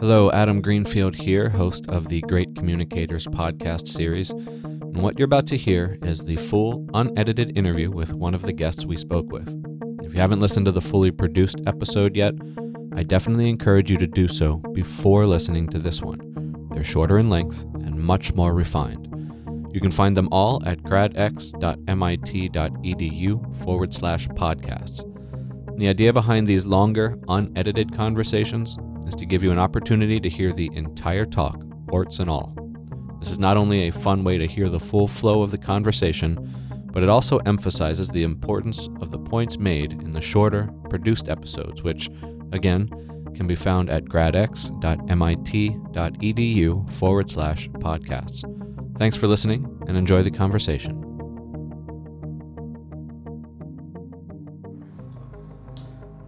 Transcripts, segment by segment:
Hello, Adam Greenfield here, host of the Great Communicators podcast series. And what you're about to hear is the full, unedited interview with one of the guests we spoke with. If you haven't listened to the fully produced episode yet, I definitely encourage you to do so before listening to this one. They're shorter in length and much more refined. You can find them all at gradx.mit.edu forward slash podcasts. The idea behind these longer, unedited conversations is to give you an opportunity to hear the entire talk, warts and all. This is not only a fun way to hear the full flow of the conversation, but it also emphasizes the importance of the points made in the shorter, produced episodes, which, again, can be found at gradx.mit.edu forward slash podcasts. Thanks for listening and enjoy the conversation.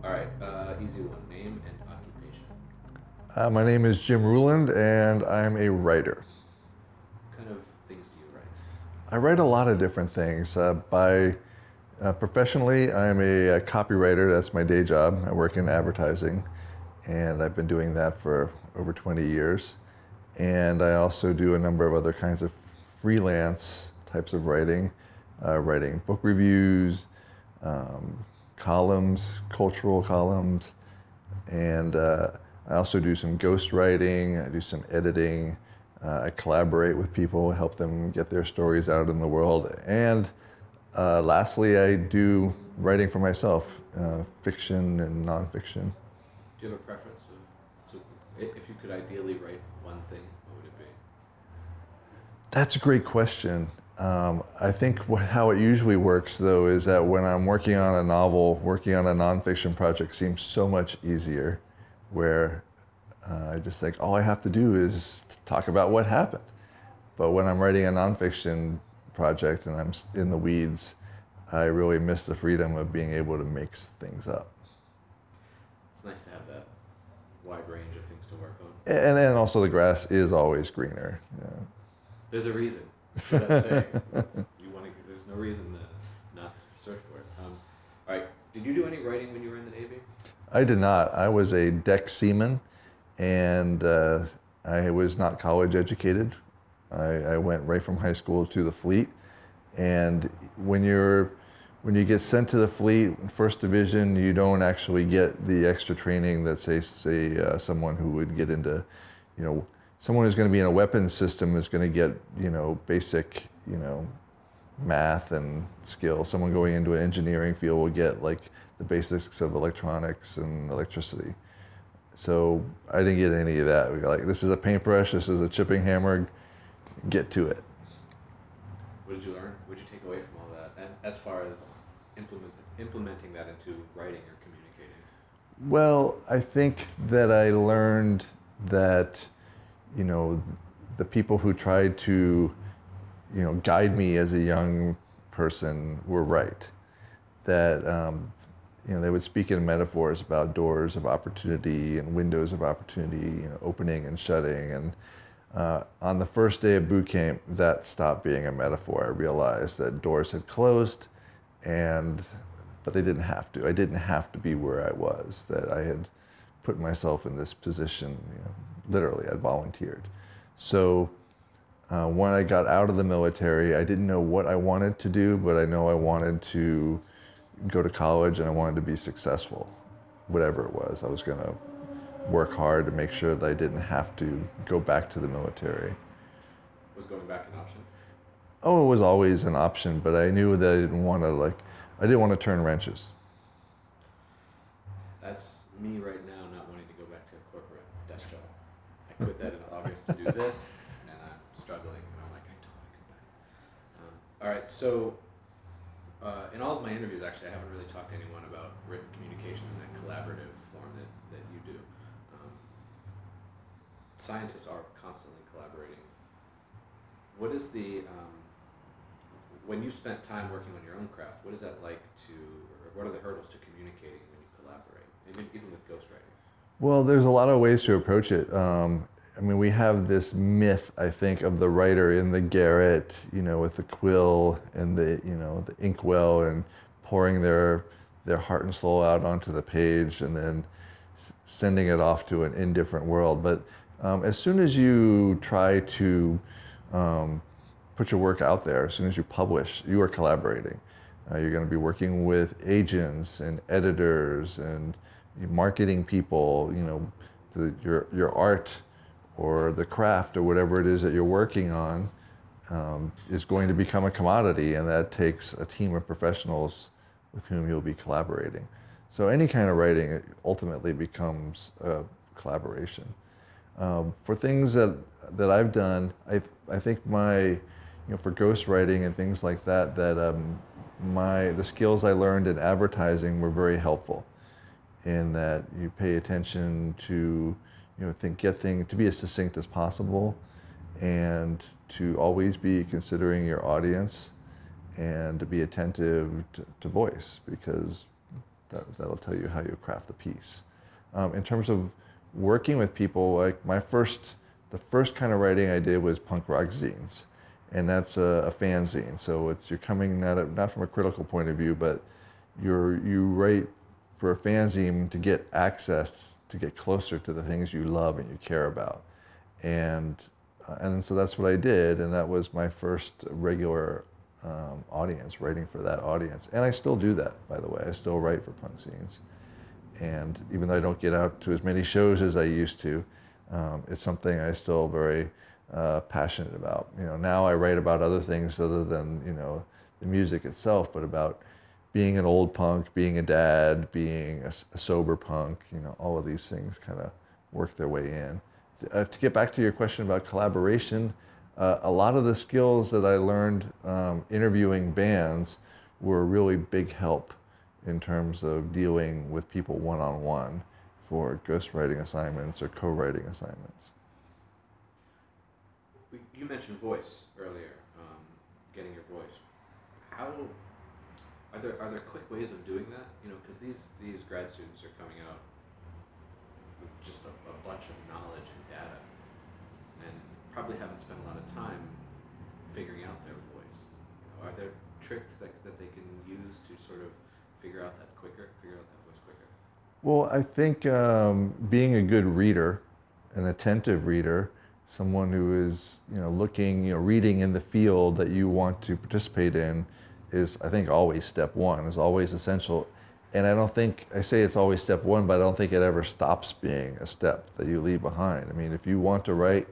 All right, uh, easy one name and occupation. Uh, my name is Jim Ruland, and I'm a writer. What kind of things do you write? I write a lot of different things. Uh, by uh, professionally, I'm a, a, copywriter. That's my day job. I work in advertising, and I've been doing that for over 20 years. And I also do a number of other kinds of freelance types of writing, uh, writing book reviews, um, columns, cultural columns, and uh, I also do some ghost writing. I do some editing. Uh, I collaborate with people, help them get their stories out in the world, and uh, lastly, I do writing for myself, uh, fiction and nonfiction. Do you have a preference if you could ideally write one thing, what would it be? That's a great question. Um, I think what, how it usually works, though, is that when I'm working on a novel, working on a nonfiction project seems so much easier, where uh, I just think all I have to do is talk about what happened. But when I'm writing a nonfiction project and I'm in the weeds, I really miss the freedom of being able to mix things up. It's nice to have that wide range of things to work on. And then also the grass is always greener. Yeah. There's a reason for that saying. you want to, there's no reason to not search for it. Um, all right. Did you do any writing when you were in the Navy? I did not. I was a deck seaman, and uh, I was not college educated. I, I, went right from high school to the fleet, and when you're when you get sent to the fleet, first division, you don't actually get the extra training that say say uh, someone who would get into, you know, someone who's going to be in a weapons system is going to get you know basic you know math and skill. Someone going into an engineering field will get like the basics of electronics and electricity. So I didn't get any of that. We got like this is a paintbrush, this is a chipping hammer, get to it. What did you learn? What did you take away from all that? And as far as implement, implementing that into writing or communicating? Well, I think that I learned that, you know, the people who tried to you know, guide me as a young person were right. That um, you know, they would speak in metaphors about doors of opportunity and windows of opportunity, you know, opening and shutting. And uh, on the first day of boot camp, that stopped being a metaphor. I realized that doors had closed, and but they didn't have to. I didn't have to be where I was. That I had put myself in this position. You know, literally, I volunteered. So uh, when I got out of the military, I didn't know what I wanted to do, but I know I wanted to go to college and I wanted to be successful, whatever it was. I was going to work hard to make sure that I didn't have to go back to the military. Was going back an option? Oh, it was always an option, but I knew that I didn't want to like, I didn't want to turn wrenches. That's me right now, not wanting to go back to a corporate desk job. I quit that in August to do this and I'm struggling, and I'm like, I don't want to come back. Um, all right, so uh, in all of my interviews, actually, I haven't really talked to anyone about written communication in that collaborative form that, that you do. Scientists are constantly collaborating. What is the um, when you spent time working on your own craft? What is that like to, or what are the hurdles to communicating when you collaborate, even, even with ghostwriting? Well, there's a lot of ways to approach it. Um, I mean, we have this myth, I think, of the writer in the garret, you know, with the quill and the, you know, the inkwell and pouring their their heart and soul out onto the page and then sending it off to an indifferent world. But um, as soon as you try to um, put your work out there, as soon as you publish, you are collaborating. Uh, you're going to be working with agents and editors and marketing people. You know, the, your your art or the craft or whatever it is that you're working on um, is going to become a commodity, and that takes a team of professionals with whom you'll be collaborating. So any kind of writing ultimately becomes a collaboration. Um, for things that that I've done, I I think my you know for ghostwriting and things like that that um, my the skills I learned in advertising were very helpful in that you pay attention to you know think get things to be as succinct as possible and to always be considering your audience and to be attentive to, to voice because that, that'll tell you how you craft the piece. Um, in terms of working with people, like my first, the first kind of writing I did was punk rock zines, and that's a, a fanzine. So it's you're coming not a, not from a critical point of view, but you're you write for a fanzine to get access to get closer to the things you love and you care about, and uh, and so that's what I did, and that was my first regular um, audience, writing for that audience. And I still do that, by the way. I still write for punk zines. And even though I don't get out to as many shows as I used to, um, it's something I still very uh, passionate about. You know, now I write about other things other than you know the music itself, but about being an old punk, being a dad, being a, a sober punk. You know, all of these things kind of work their way in uh, to get back to your question about collaboration, uh, a lot of the skills that I learned um, interviewing bands were a really big help in terms of dealing with people one on one for ghostwriting assignments or co writing assignments. You mentioned voice earlier, um, getting your voice. How are there are there quick ways of doing that? You know, because these these grad students are coming out with just a, a bunch of knowledge and data, and probably haven't spent a lot of time figuring out their voice. You know, are there tricks that, that they can use to sort of figure out that quicker, figure out that voice quicker? Well, I think um, being a good reader, an attentive reader, someone who is you know looking, you know, reading in the field that you want to participate in, is I think always step one. Is always essential and I don't think I say it's always step one, but I don't think it ever stops being a step that you leave behind. I mean, if you want to write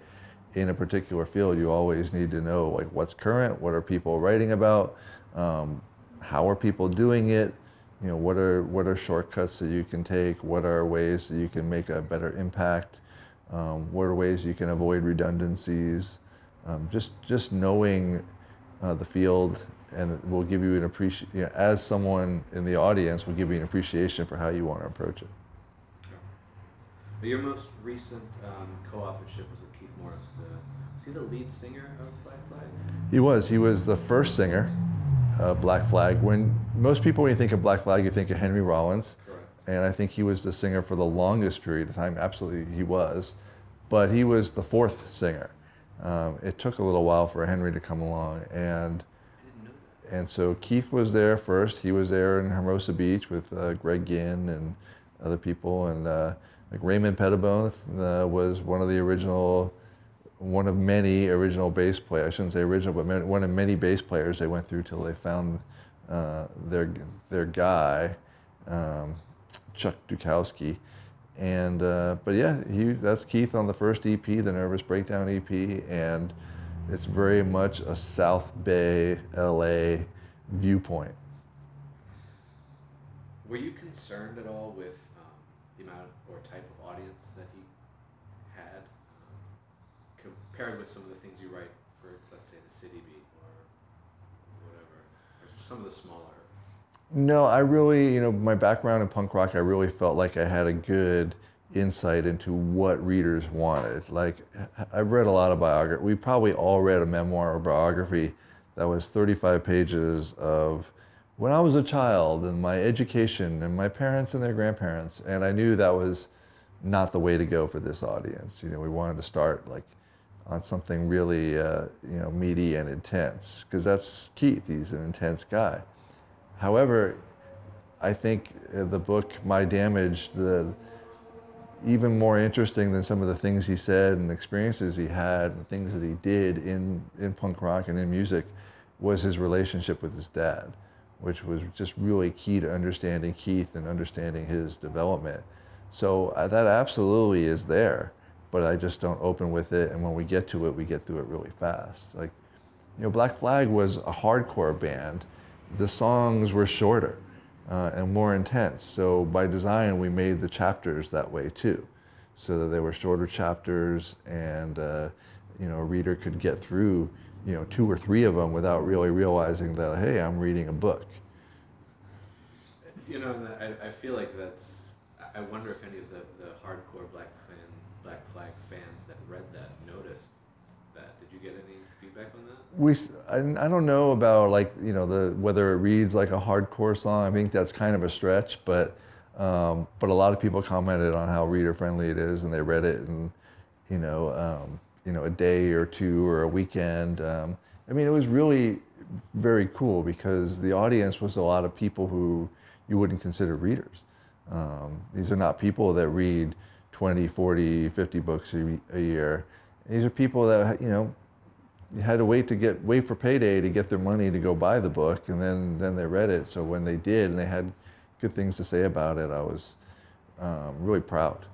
in a particular field, you always need to know like what's current, what are people writing about, um, how are people doing it, you know, what are what are shortcuts that you can take, what are ways that you can make a better impact, um, what are ways you can avoid redundancies, um, just just knowing uh, the field and will give you an appreciation, you know, as someone in the audience, will give you an appreciation for how you want to approach it. Your most recent um, co-authorship was with Keith Morris. The, was he the lead singer of Black Flag? He was. He was the first singer of Black Flag. When most people, when you think of Black Flag, you think of Henry Rollins. Correct. And I think he was the singer for the longest period of time. Absolutely, he was. But he was the fourth singer. Um, it took a little while for Henry to come along, and and so Keith was there first. He was there in Hermosa Beach with uh, Greg Ginn and other people, and uh, like Raymond Pettibon uh, was one of the original, one of many original bass players. I shouldn't say original, but many, one of many bass players they went through till they found uh, their their guy, um, Chuck Dukowski. And uh, but yeah, he that's Keith on the first EP, the Nervous Breakdown EP, and it's very much a South Bay, LA viewpoint. Were you concerned at all with um, the amount or type of audience that he had, with some of the things you write for, let's say, the City Beat or whatever, or some of the smaller? No, I really, you know, my background in punk rock, I really felt like I had a good insight into what readers wanted. Like, I've read a lot of biography. We probably all read a memoir or biography that was 35 pages of when I was a child and my education and my parents and their grandparents. And I knew that was not the way to go for this audience. You know, we wanted to start like on something really, uh, you know, meaty and intense because that's Keith. He's an intense guy. However, I think uh, the book My Damage, the even more interesting than some of the things he said and experiences he had and things that he did in, in punk rock and in music was his relationship with his dad, which was just really key to understanding Keith and understanding his development. So uh, that absolutely is there, but I just don't open with it. And when we get to it, we get through it really fast. Like, you know, Black Flag was a hardcore band. The songs were shorter uh, and more intense. So by design, we made the chapters that way too, so that they were shorter chapters, and uh, you know, a reader could get through you know two or three of them without really realizing that hey, I'm reading a book. You know, I, I feel like that's. I wonder if any of the, the hardcore Black Black Flag fans that read that noticed that. Did you get any feedback on that? We, I, I don't know about like you know the whether it reads like a hardcore song. I think that's kind of a stretch, but um, but a lot of people commented on how reader friendly it is, and they read it and you know um, you know a day or two or a weekend. Um, I mean, it was really very cool because the audience was a lot of people who you wouldn't consider readers. Um, these are not people that read 20, 40, 50 books a, a year. These are people that you know had to wait to get wait for payday to get their money to go buy the book, and then then they read it. So when they did, and they had good things to say about it, I was um, really proud.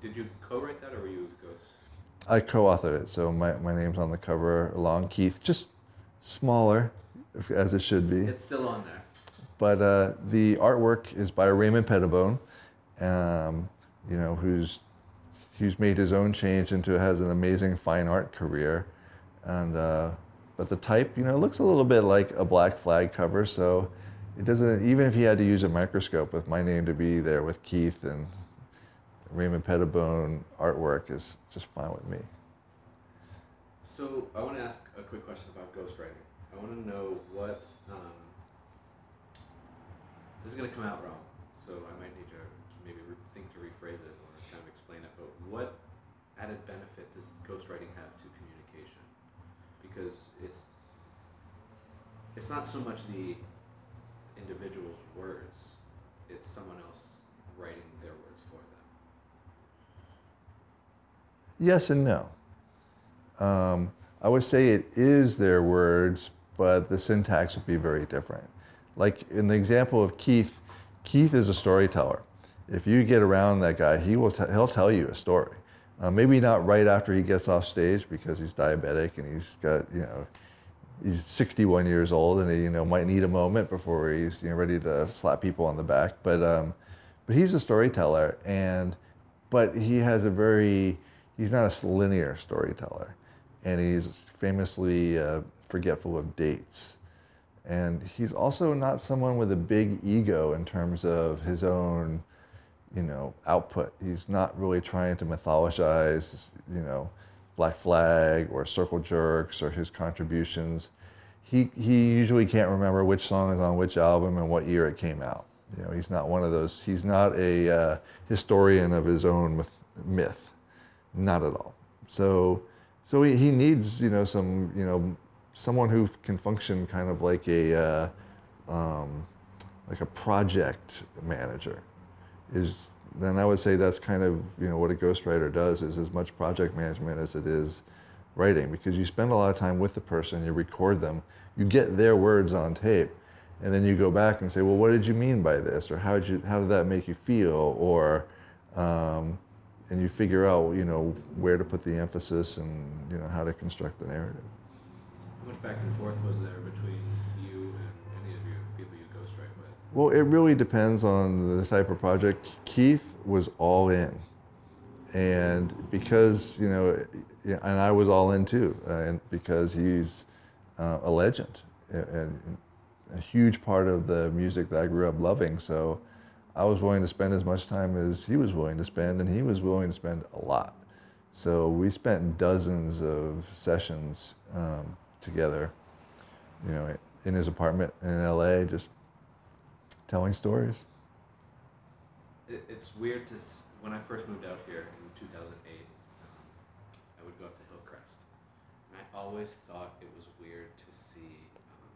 Did you co-write that, or were you the ghost? I co-authored it, so my, my name's on the cover along Keith, just smaller, as it should be. It's still on there. But uh, the artwork is by Raymond Pettibon, um, you know, who's he's made his own change into has an amazing fine art career, and uh, but the type you know looks a little bit like a Black Flag cover, so it doesn't even if he had to use a microscope with my name to be there with Keith and Raymond Pettibon artwork is just fine with me. So I want to ask a quick question about ghostwriting. I want to know what um, this is going to come out wrong, so I might need to maybe think to rephrase it or kind of explain it, but what added benefit does ghostwriting have to communication? Because it's it's not so much the individual's words, it's someone else writing their words for them. Yes and no. Um, I would say it is their words, but the syntax would be very different. Like in the example of Keith, Keith is a storyteller if you get around that guy, he will t- he'll tell you a story. Uh, maybe not right after he gets off stage because he's diabetic and he's got you know he's 61 years old and he you know might need a moment before he's you know ready to slap people on the back. But um, but he's a storyteller and but he has a very he's not a linear storyteller and he's famously uh, forgetful of dates. And he's also not someone with a big ego in terms of his own you know, output. He's not really trying to mythologize, you know, Black Flag or Circle Jerks or his contributions. He, he usually can't remember which song is on which album and what year it came out. You know, he's not one of those. He's not a uh, historian of his own myth, myth, not at all. So, so he, he needs you know some you know someone who can function kind of like a uh, um, like a project manager is then I would say that's kind of you know what a ghostwriter does is as much project management as it is writing because you spend a lot of time with the person, you record them, you get their words on tape, and then you go back and say, well, what did you mean by this, or how did you how did that make you feel, or um, and you figure out you know where to put the emphasis and you know how to construct the narrative. How much back and forth was there between well, it really depends on the type of project. Keith was all in, and because you know, and I was all in too, uh, and because he's uh, a legend and a huge part of the music that I grew up loving. So I was willing to spend as much time as he was willing to spend, and he was willing to spend a lot. So we spent dozens of sessions um, together, you know, in his apartment in LA, just telling stories. It's weird to when I first moved out here in 2008. Um, I would go up to Hillcrest, and I always thought it was weird to see. Um,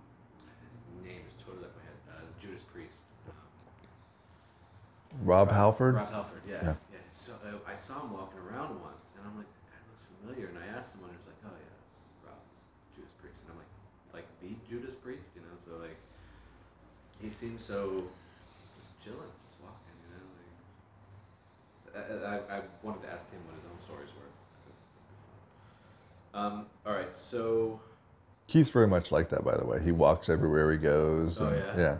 his name is totally left my head. Uh, Judas Priest. Um, Rob Halford. Rob Halford, yeah. Yeah. yeah. So uh, I saw him walking around once, and I'm like, that looks familiar. And I asked someone, and he was like, oh yeah, it's Rob Judas Priest. And I'm like, like the Judas Priest, you know? So like, he seems so just chilling, just walking, you know? Like, I, I, I wanted to ask him what his own stories were. Because that'd be fun. Um, all right, so Keith's very much like that, by the way. He walks everywhere he goes. Oh, and- yeah? Yeah.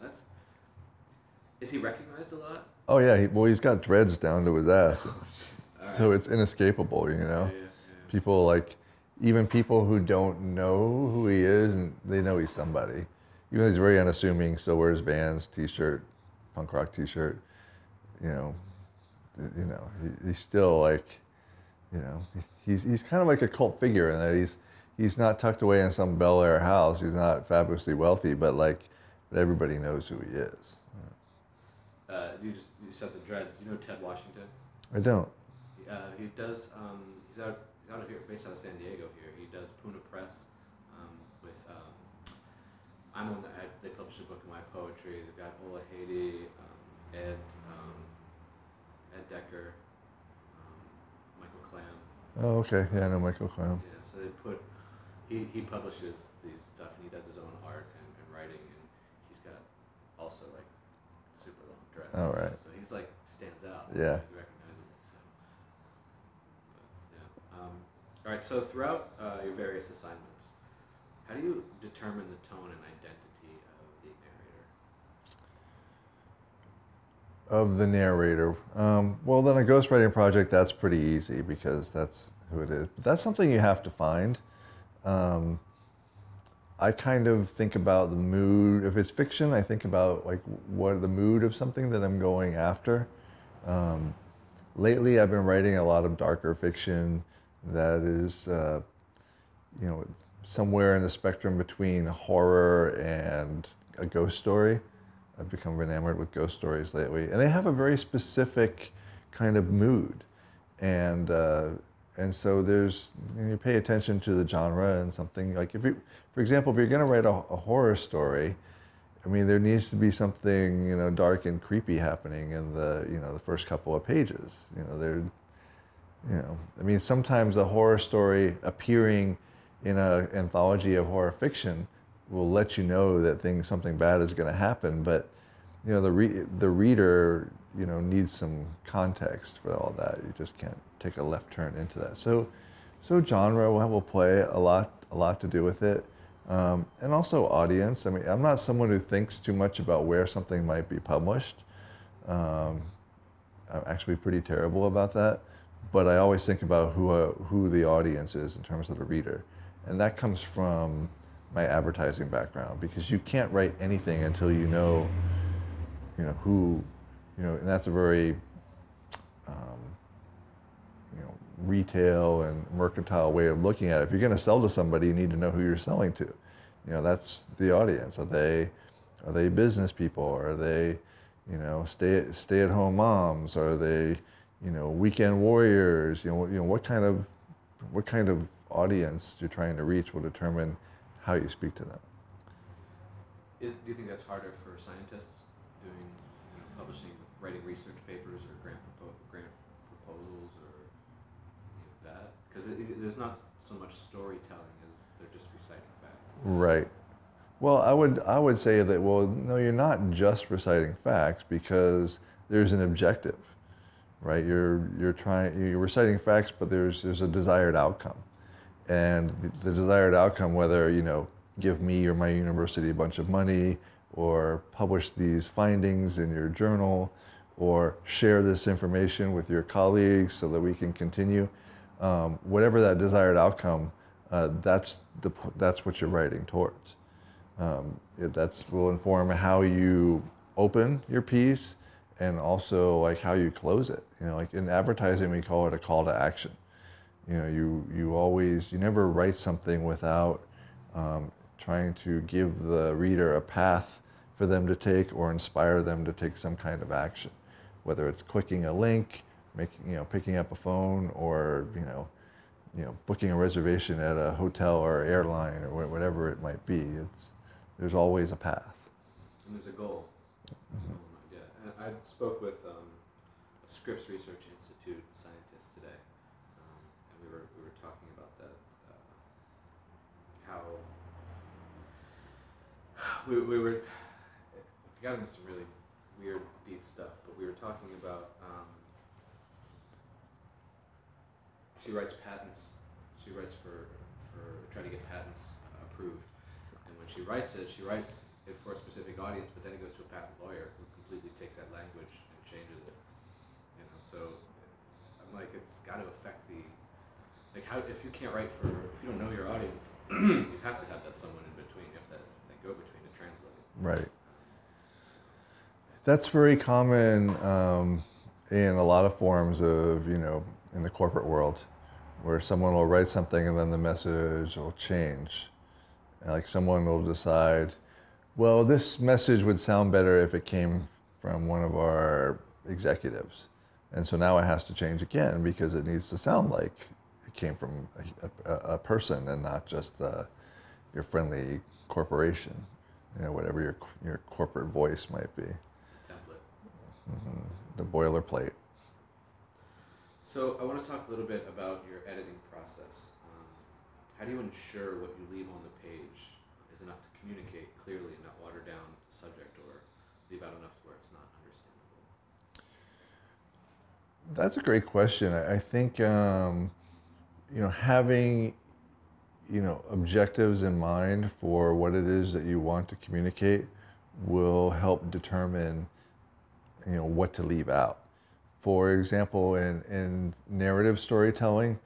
that's is he recognized a lot? Oh yeah. He, well, he's got dreads down to his ass, right. so it's inescapable. You yeah, know. yeah, yeah. People like, even people who don't know who he is, and they know he's somebody. Even though he's very unassuming, still wears Vans t-shirt, punk rock t-shirt. You know, you know, he, he's still like, you know, he's he's kind of like a cult figure in that he's he's not tucked away in some Bel Air house. He's not fabulously wealthy, but like, but everybody knows who he is. Uh, you just you said the dreads. You know Ted Washington. I don't. Uh, he does. Um, he's out. He's out of here, based out of San Diego. Here, he does Puna Press I'm on the. I, they published a book of my poetry. They've got Ola Haiti, um, Ed, um, Ed Decker, um, Michael Clam. Oh, okay. Yeah, I know Michael Clown. Yeah, so they put. He, he publishes these stuff and he does his own art and, and writing and he's got also like super long dress. Oh, right. So he's like stands out. Yeah. He's recognizable. So. But, yeah. Um, all right. So throughout uh, your various assignments, how do you determine the tone and identity of the narrator? of the narrator. Um, well, then a ghostwriting project, that's pretty easy because that's who it is. But that's something you have to find. Um, I kind of think about the mood. If it's fiction, I think about like what the mood of something that I'm going after. Um, lately, I've been writing a lot of darker fiction that is, uh, you know, somewhere in the spectrum between horror and a ghost story. I've become enamored with ghost stories lately, and they have a very specific kind of mood, and uh, and so there's you, you pay attention to the genre and something like if you, for example, if you're going to write a, a horror story, I mean there needs to be something you know dark and creepy happening in the you know the first couple of pages. You know there, you know I mean sometimes a horror story appearing in an anthology of horror fiction will let you know that things something bad is going to happen but you know the re- the reader you know needs some context for all that. You just can't take a left turn into that. So so genre will, will play a lot a lot to do with it. Um, and also audience. I mean i'm not someone who thinks too much about where something might be published. Um, i'm actually pretty terrible about that but i always think about who uh, who the audience is in terms of the reader and that comes from my advertising background because you can't write anything until you know, you know who, you know, and that's a very, um, you know, retail and mercantile way of looking at it. If you're going to sell to somebody, you need to know who you're selling to. You know, that's the audience. Are they, are they business people? Are they, you know, stay stay at home moms? Are they, you know, weekend warriors? You know, you know what kind of, what kind of audience you're trying to reach will determine how you speak to them. Is, do you think that's harder for scientists doing, you know, publishing, writing research papers or grant, propo- grant proposals or any of that? Because there's not so much storytelling as they're just reciting facts. Right. Well, I would I would say that well, no, you're not just reciting facts because there's an objective, right? You're you're trying you're reciting facts, but there's there's a desired outcome, and the, the desired outcome, whether you know give me or my university a bunch of money, or publish these findings in your journal, or share this information with your colleagues so that we can continue, um, whatever that desired outcome, uh, that's the that's what you're writing towards. Um, it, that's will inform how you open your piece and also like how you close it. You know, like in advertising, we call it a call to action. You know, you you always you never write something without um, trying to give the reader a path for them to take or inspire them to take some kind of action, whether it's clicking a link, making you know picking up a phone, or you know you know, booking a reservation at a hotel or airline or whatever it might be. It's, there's always a path. And there's a goal. Mm-hmm. Yeah, I spoke with um, a Scripps Research Institute scientist today, um, and we were we were talking about that. Uh, how we, we were we got into some really weird, deep stuff, but we were talking about. Um, she writes patents. She writes for for trying to get patents approved, and when she writes it, she writes it for a specific audience, but then it goes to a patent lawyer who completely takes that language and changes it. You know, so I'm like, it's got to affect the like how if you can't write for if you don't know your audience, you have to have that someone in between. You have to that go between to translate. Right. That's very common um, in a lot of forms of you know in the corporate world, where someone will write something and then the message will change. Like someone will decide, well, this message would sound better if it came from one of our executives. And so now it has to change again because it needs to sound like came from a, a, a person and not just uh, your friendly corporation, you know, whatever your, your corporate voice might be. Template. Mm-hmm. The boilerplate. So I want to talk a little bit about your editing process. Um, how do you ensure what you leave on the page is enough to communicate clearly and not water down the subject or leave out enough to where it's not understandable? That's a great question. I think um, you know having you know objectives in mind for what it is that you want to communicate will help determine you know what to leave out. For example, in, in narrative storytelling,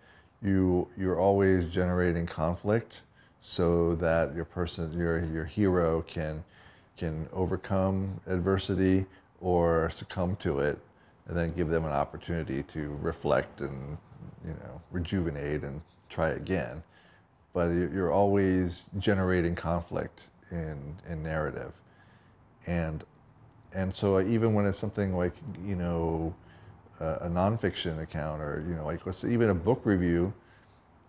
you you're always generating conflict so that your person your your hero can can overcome adversity or succumb to it and then give them an opportunity to reflect and you know rejuvenate and try again but you're always generating conflict in in narrative and and so even when it's something like you know a, nonfiction account or you know like let's say even a book review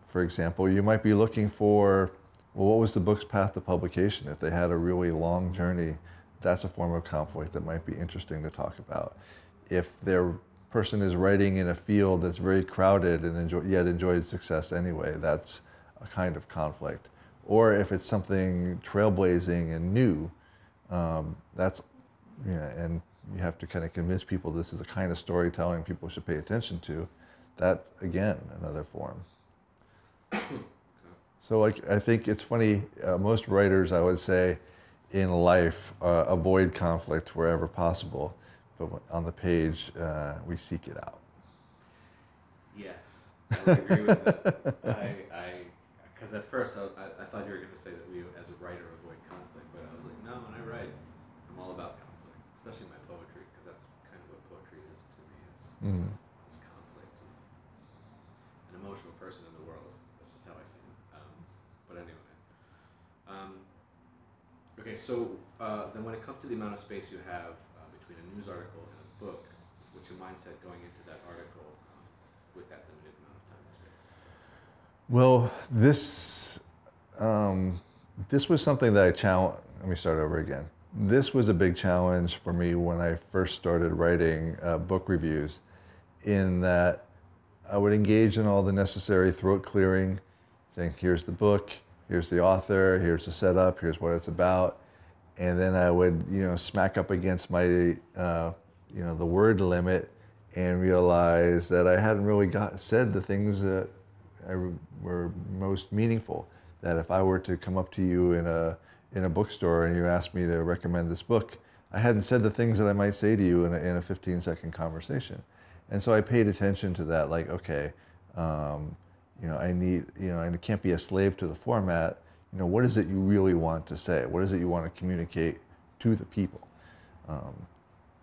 for example you might be looking for well, what was the book's path to publication? If they had a really long journey, that's a form of conflict that might be interesting to talk about. If their person is writing in a field that's very crowded and enjoy, yet enjoys success anyway, that's a kind of conflict. Or if it's something trailblazing and new, um, that's, you know, and you have to kind of convince people this is a kind of storytelling people should pay attention to. That's, again, another form. So like I think it's funny. Uh, most writers, I would say, in life uh, avoid conflict wherever possible, but on the page uh, we seek it out. Yes, I would agree with that. I, because at first I, I, thought you were going to say that we, as a writer, avoid conflict, but I was like, no, when I write, I'm all about conflict, especially my poetry, because that's kind of what poetry is to me. It's, mm-hmm. it's conflict. An emotional person in the world That's just how I see it. Um, but anyway. Um, okay, so uh, then when it comes to the amount of space you have news article and a book, what's your mindset going into that article um, with that limited amount of time and space? Well, this um, this was something that I challenged. Let me start over again. This was a big challenge for me when I first started writing uh, book reviews, in that I would engage in all the necessary throat clearing, saying, "Here's the book here's the author, here's the setup, here's what it's about. And then I would, you know, smack up against my, uh, you know, the word limit and realize that I hadn't really got said the things that were most meaningful. That if I were to come up to you in a in a bookstore and you asked me to recommend this book, I hadn't said the things that I might say to you in a, in a 15 second conversation. And so I paid attention to that, like, okay, um, you know, I need, you know, it can't be a slave to the format. You know, what is it you really want to say? What is it you want to communicate to the people? Um,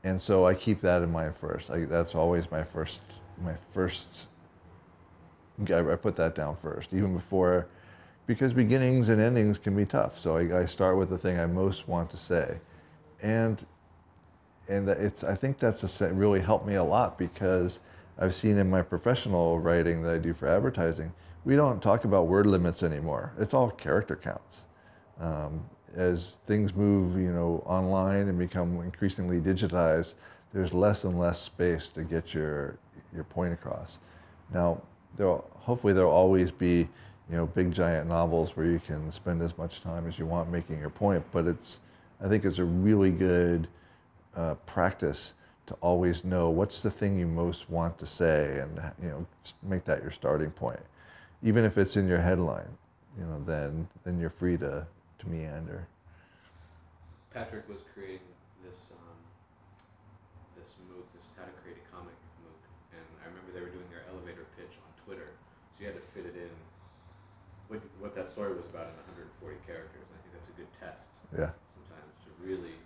and so I keep that in mind first. I, that's always my first, my first. I, I put that down first, even before, because beginnings and endings can be tough. So I, I start with the thing I most want to say, and and it's. I think that's a, really helped me a lot because I've seen in my professional writing that I do for advertising, we don't talk about word limits anymore. It's all character counts. Um, as things move, you know, online and become increasingly digitized, there's less and less space to get your your point across. Now, there'll hopefully there'll always be, you know, big giant novels where you can spend as much time as you want making your point. But it's, I think it's a really good uh, practice to always know what's the thing you most want to say, and you know, make that your starting point. Even if it's in your headline, you know, then then you're free to to meander. Patrick was creating this um, this MOOC, this how to create a comic MOOC, and I remember they were doing their elevator pitch on Twitter, so you had to fit it in. What, what that story was about in 140 characters. And I think that's a good test. Yeah. Sometimes to really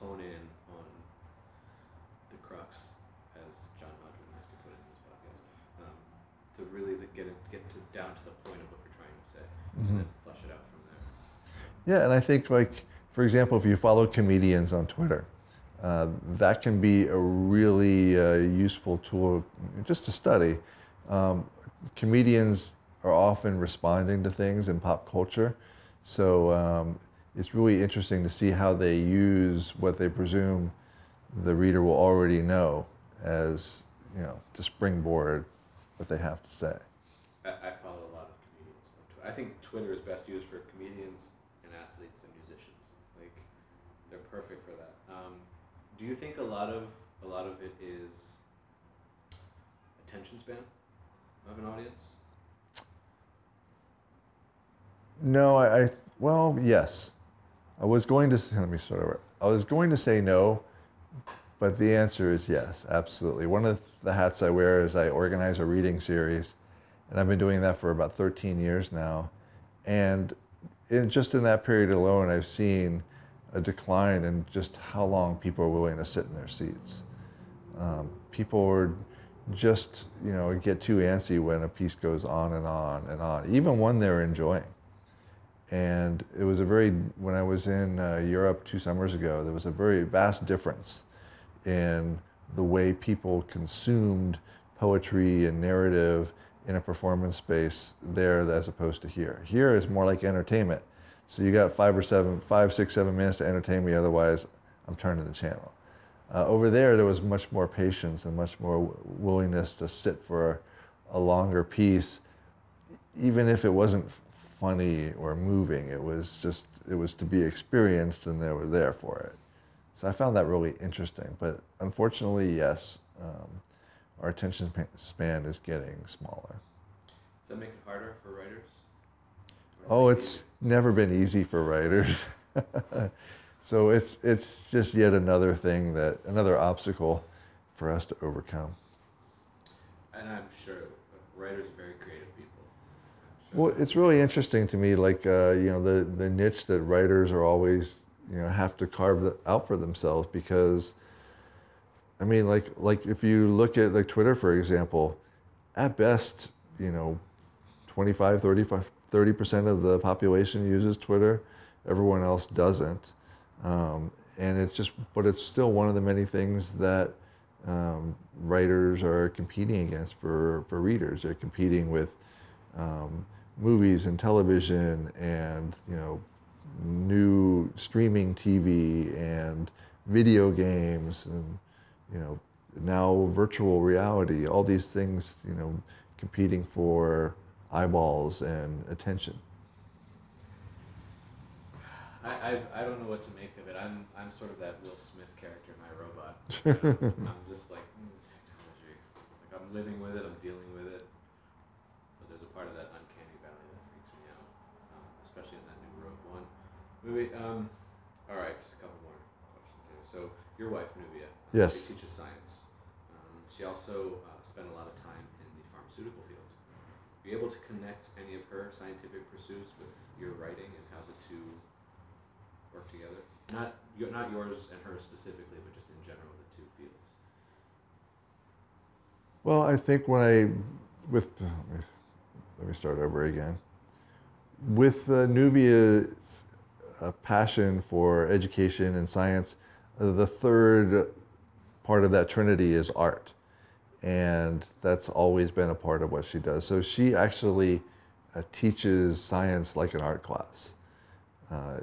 hone in on the crux, as John Hodgman likes to put it in his podcast, um, to really get it, get to down to the point of what you're trying to say, Mhm. and then flush it out from there. Yeah, and I think like for example, if you follow comedians on Twitter, uh, that can be a really uh, useful tool just to study. Um, comedians are often responding to things in pop culture, so um, it's really interesting to see how they use what they presume the reader will already know as you know to springboard what they have to say. I, follow a lot of comedians. I think Twitter is best used for comedians and athletes and musicians. Like, they're perfect for that. Um, do you think a lot of a lot of it is attention span of an audience? No, I, I well, yes. I was going to let me start over. I was going to say no, but the answer is yes, absolutely. One of the hats I wear is I organize a reading series, and I've been doing that for about 13 years now. And in, just in that period alone, I've seen a decline in just how long people are willing to sit in their seats. Um, people are just, you know, get too antsy when a piece goes on and on and on, even one they're enjoying. And it was a very, when I was in uh, Europe two summers ago, there was a very vast difference in the way people consumed poetry and narrative in a performance space there as opposed to here. Here is more like entertainment. So you got five or seven, five, six, seven minutes to entertain me, otherwise I'm turning the channel. Uh, over there, there was much more patience and much more willingness to sit for a longer piece, even if it wasn't funny or moving. It was just, it was to be experienced and they were there for it. So I found that really interesting. But unfortunately, yes, um, our attention span- is getting smaller. Does that make it harder for writers? Oh, it's never been easy for writers. so it's it's just yet another thing that another obstacle for us to overcome. And I'm sure writers are very creative people. Sure Well, it's really interesting to me, like uh, you know, the the niche that writers are always you know have to carve out for themselves because, I mean, like like if you look at like Twitter, for example, at best, you know, 25, 35, 30 percent of the population uses Twitter. Everyone else doesn't, um, and it's just, but it's still one of the many things that um, writers are competing against for, for readers. They're competing with um, movies and television and you know new streaming TV and video games and you know now virtual reality. All these things you know competing for eyeballs and attention. I, I, I don't know what to make of it. I'm I'm sort of that Will Smith character in My Robot. You know, I'm just like mm, technology. Like I'm living with it. I'm dealing with it. But there's a part of that uncanny valley that freaks me out, um, especially in that new Rogue One movie. Um, all right, just a couple more questions here. So your wife Nubia, Yes. she teaches science. Um, she also uh, spent a lot of time in the pharmaceutical field. Are you able to connect any of her scientific pursuits with your writing and how the two work together? Not your, not yours and hers specifically, but just in general, the two fields. Well, I think when I, with, let me, start over again. With uh, Nuvia's uh, passion for education and science, uh, the third part of that trinity is art. And that's always been a part of what she does. So she actually uh, teaches science like an art class. Uh,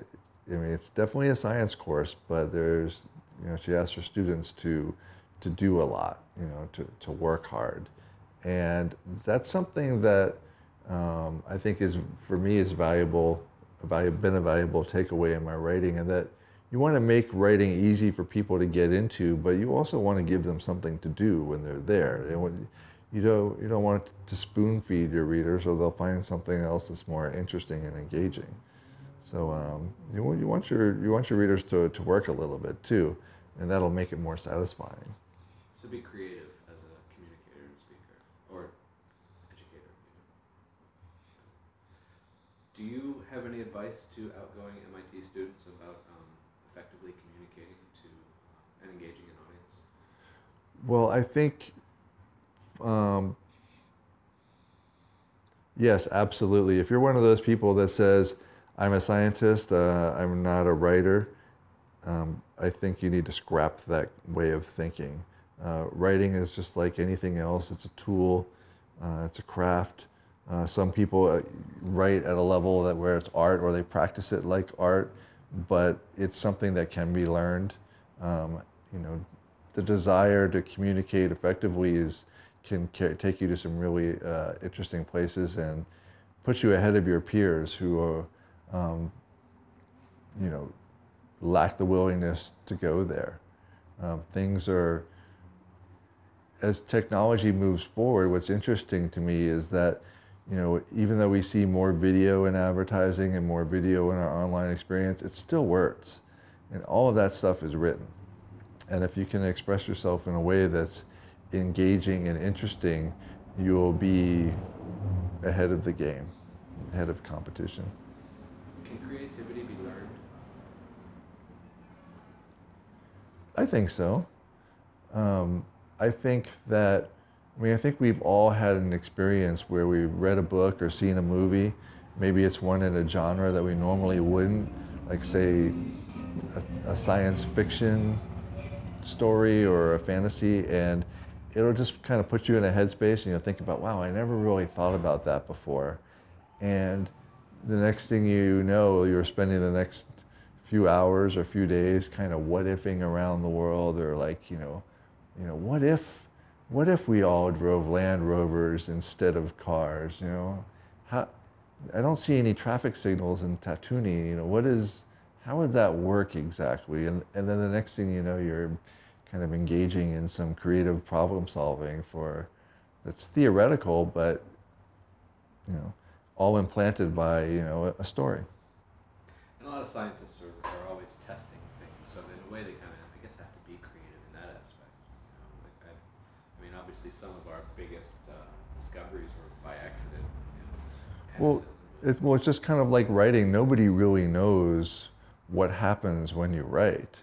I mean, it's definitely a science course, but there's, you know, she asks her students to, to do a lot, you know, to, to work hard. And that's something that um, I think is, for me, is valuable, been a valuable takeaway in my writing, and that you want to make writing easy for people to get into, but you also want to give them something to do when they're there. You don't, you don't want to spoon feed your readers, or they'll find something else that's more interesting and engaging. So um, you, want, you want your you want your readers to, to work a little bit too, and that'll make it more satisfying. So be creative as a communicator and speaker, or educator. Do you have any advice to outgoing MIT students about effectively communicating to um, and engaging an audience? Well, I think. Um, yes, absolutely. If you're one of those people that says, I'm a scientist, uh, I'm not a writer. Um, I think you need to scrap that way of thinking. Uh, writing is just like anything else, it's a tool, uh, it's a craft. Uh, some people uh, write at a level that where it's art or they practice it like art, but it's something that can be learned. Um, you know, the desire to communicate effectively is can take you to some really uh, interesting places and put you ahead of your peers who are um, you know, lack the willingness to go there. Um, things are, as technology moves forward, what's interesting to me is that, you know, even though we see more video in advertising and more video in our online experience, it's still words. And all of that stuff is written. And if you can express yourself in a way that's engaging and interesting, you'll be ahead of the game, ahead of competition. Can creativity be learned? I think so. Um, I think that, I mean, I think we've all had an experience where we've read a book or seen a movie. Maybe it's one in a genre that we normally wouldn't, like, say, a, a science fiction story or a fantasy, and it'll just kind of put you in a headspace and you'll think about, wow, I never really thought about that before. And the next thing you know, you're spending the next few hours or few days kind of what ifing around the world or like, you know, you know, what if what if we all drove Land Rovers instead of cars, you know? How I don't see any traffic signals in Tatooine, you know, what is how would that work exactly? And and then the next thing you know, you're kind of engaging in some creative problem solving for that's theoretical, but you know, all implanted by you know a story. And a lot of scientists are, are always testing things, so in a way they kind of I guess have to be creative in that aspect. You know? like I, I, mean, obviously some of our biggest uh, discoveries were by accident. You know, well, it, well, it's just kind of like writing. Nobody really knows what happens when you write.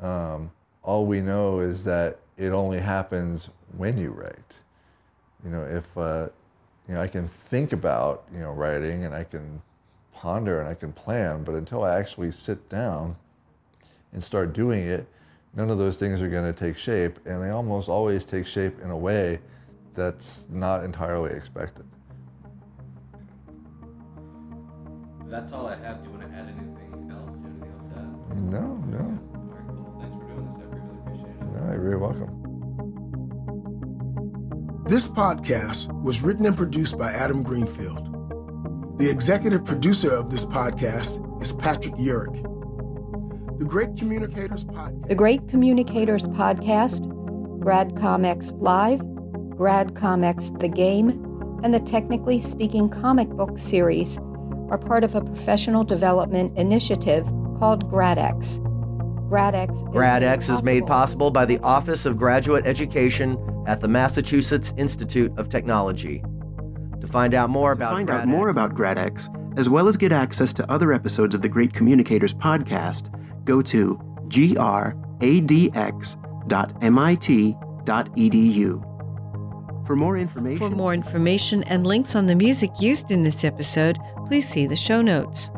Um, all we know is that it only happens when you write. You know, if uh, you know, I can think about, you know, writing and I can ponder and I can plan, but until I actually sit down and start doing it, none of those things are going to take shape, and they almost always take shape in a way that's not entirely expected. That's all I have. Do you want to add anything else? Do you have anything else to add? No, no. All right, cool. Thanks for doing this. I really appreciate it. No, you're very welcome. This podcast was written and produced by Adam Greenfield. The executive producer of this podcast is Patrick Urick. The Great Communicators Podcast. The Great Communicators Podcast, Grad Comics Live, Grad Comics The Game, and the Technically Speaking comic book series are part of a professional development initiative called GradX. GradX is, GradX is made possible by the Office of Graduate Education at the Massachusetts Institute of Technology. To find out more to about find GradX, out more about GradX, as well as get access to other episodes of the Great Communicators podcast, go to gradx.mit.edu. For more information, For more information and links on the music used in this episode, please see the show notes.